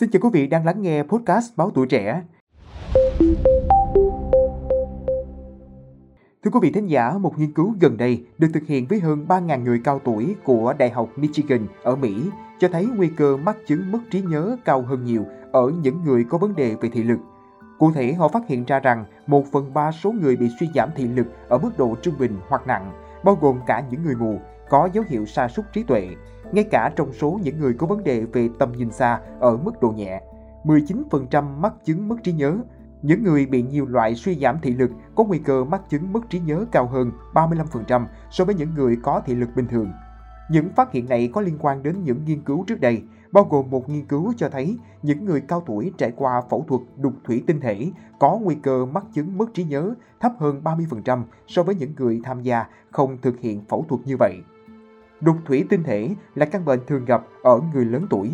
Xin chào quý vị đang lắng nghe podcast Báo Tuổi Trẻ. Thưa quý vị thính giả, một nghiên cứu gần đây được thực hiện với hơn 3.000 người cao tuổi của Đại học Michigan ở Mỹ cho thấy nguy cơ mắc chứng mất trí nhớ cao hơn nhiều ở những người có vấn đề về thị lực. Cụ thể, họ phát hiện ra rằng 1 phần 3 số người bị suy giảm thị lực ở mức độ trung bình hoặc nặng, bao gồm cả những người mù, có dấu hiệu sa sút trí tuệ, ngay cả trong số những người có vấn đề về tầm nhìn xa ở mức độ nhẹ. 19% mắc chứng mất trí nhớ. Những người bị nhiều loại suy giảm thị lực có nguy cơ mắc chứng mất trí nhớ cao hơn 35% so với những người có thị lực bình thường. Những phát hiện này có liên quan đến những nghiên cứu trước đây, bao gồm một nghiên cứu cho thấy những người cao tuổi trải qua phẫu thuật đục thủy tinh thể có nguy cơ mắc chứng mất trí nhớ thấp hơn 30% so với những người tham gia không thực hiện phẫu thuật như vậy. Đục thủy tinh thể là căn bệnh thường gặp ở người lớn tuổi.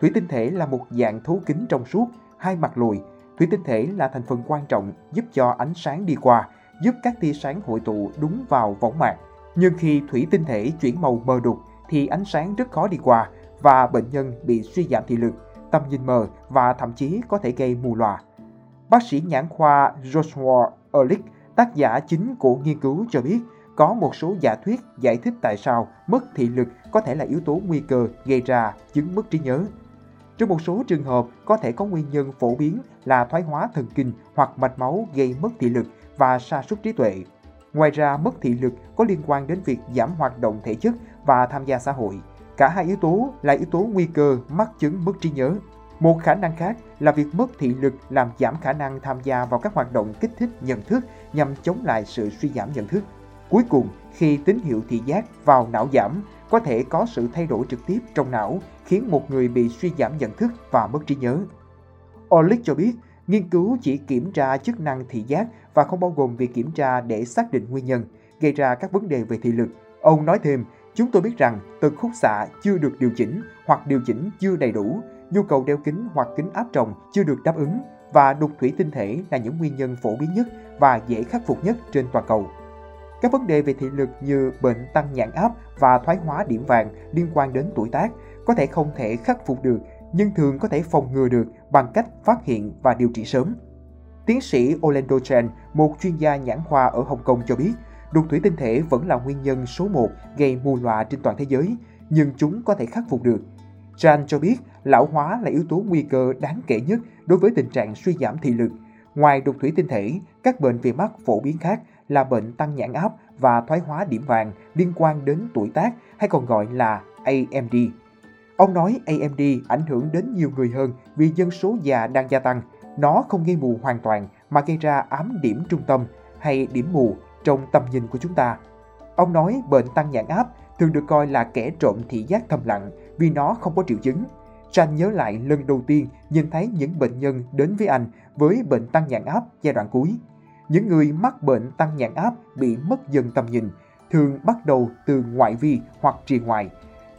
Thủy tinh thể là một dạng thấu kính trong suốt, hai mặt lồi. Thủy tinh thể là thành phần quan trọng giúp cho ánh sáng đi qua, giúp các tia sáng hội tụ đúng vào võng mạc. Nhưng khi thủy tinh thể chuyển màu mờ đục thì ánh sáng rất khó đi qua và bệnh nhân bị suy giảm thị lực, tầm nhìn mờ và thậm chí có thể gây mù lòa. Bác sĩ nhãn khoa Joshua Ehrlich, tác giả chính của nghiên cứu cho biết có một số giả thuyết giải thích tại sao mất thị lực có thể là yếu tố nguy cơ gây ra chứng mất trí nhớ. Trong một số trường hợp có thể có nguyên nhân phổ biến là thoái hóa thần kinh hoặc mạch máu gây mất thị lực và sa sút trí tuệ. Ngoài ra, mất thị lực có liên quan đến việc giảm hoạt động thể chất và tham gia xã hội. Cả hai yếu tố là yếu tố nguy cơ mắc chứng mất trí nhớ. Một khả năng khác là việc mất thị lực làm giảm khả năng tham gia vào các hoạt động kích thích nhận thức nhằm chống lại sự suy giảm nhận thức. Cuối cùng, khi tín hiệu thị giác vào não giảm, có thể có sự thay đổi trực tiếp trong não khiến một người bị suy giảm nhận thức và mất trí nhớ. Olick cho biết, nghiên cứu chỉ kiểm tra chức năng thị giác và không bao gồm việc kiểm tra để xác định nguyên nhân, gây ra các vấn đề về thị lực. Ông nói thêm, chúng tôi biết rằng tần khúc xạ chưa được điều chỉnh hoặc điều chỉnh chưa đầy đủ, nhu cầu đeo kính hoặc kính áp tròng chưa được đáp ứng và đục thủy tinh thể là những nguyên nhân phổ biến nhất và dễ khắc phục nhất trên toàn cầu. Các vấn đề về thị lực như bệnh tăng nhãn áp và thoái hóa điểm vàng liên quan đến tuổi tác có thể không thể khắc phục được nhưng thường có thể phòng ngừa được bằng cách phát hiện và điều trị sớm. Tiến sĩ Orlando Chen, một chuyên gia nhãn khoa ở Hồng Kông cho biết, đục thủy tinh thể vẫn là nguyên nhân số 1 gây mù lòa trên toàn thế giới, nhưng chúng có thể khắc phục được. Chan cho biết lão hóa là yếu tố nguy cơ đáng kể nhất đối với tình trạng suy giảm thị lực. Ngoài đục thủy tinh thể, các bệnh về mắt phổ biến khác là bệnh tăng nhãn áp và thoái hóa điểm vàng liên quan đến tuổi tác hay còn gọi là AMD. Ông nói AMD ảnh hưởng đến nhiều người hơn vì dân số già đang gia tăng. Nó không gây mù hoàn toàn mà gây ra ám điểm trung tâm hay điểm mù trong tầm nhìn của chúng ta. Ông nói bệnh tăng nhãn áp thường được coi là kẻ trộm thị giác thầm lặng vì nó không có triệu chứng. Tranh nhớ lại lần đầu tiên nhìn thấy những bệnh nhân đến với anh với bệnh tăng nhãn áp giai đoạn cuối. Những người mắc bệnh tăng nhãn áp bị mất dần tầm nhìn, thường bắt đầu từ ngoại vi hoặc trì ngoại.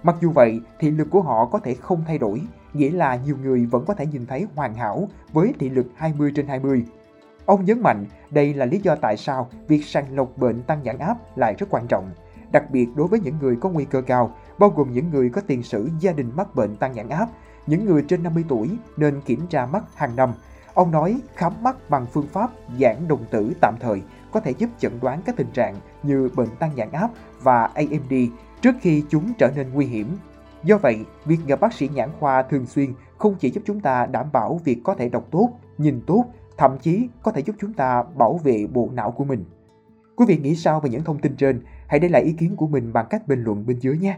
Mặc dù vậy, thị lực của họ có thể không thay đổi, nghĩa là nhiều người vẫn có thể nhìn thấy hoàn hảo với thị lực 20 trên 20. Ông nhấn mạnh đây là lý do tại sao việc sàng lọc bệnh tăng nhãn áp lại rất quan trọng, đặc biệt đối với những người có nguy cơ cao, bao gồm những người có tiền sử gia đình mắc bệnh tăng nhãn áp, những người trên 50 tuổi nên kiểm tra mắt hàng năm Ông nói khám mắt bằng phương pháp giãn đồng tử tạm thời có thể giúp chẩn đoán các tình trạng như bệnh tăng nhãn áp và AMD trước khi chúng trở nên nguy hiểm. Do vậy, việc gặp bác sĩ nhãn khoa thường xuyên không chỉ giúp chúng ta đảm bảo việc có thể đọc tốt, nhìn tốt, thậm chí có thể giúp chúng ta bảo vệ bộ não của mình. Quý vị nghĩ sao về những thông tin trên? Hãy để lại ý kiến của mình bằng cách bình luận bên dưới nhé.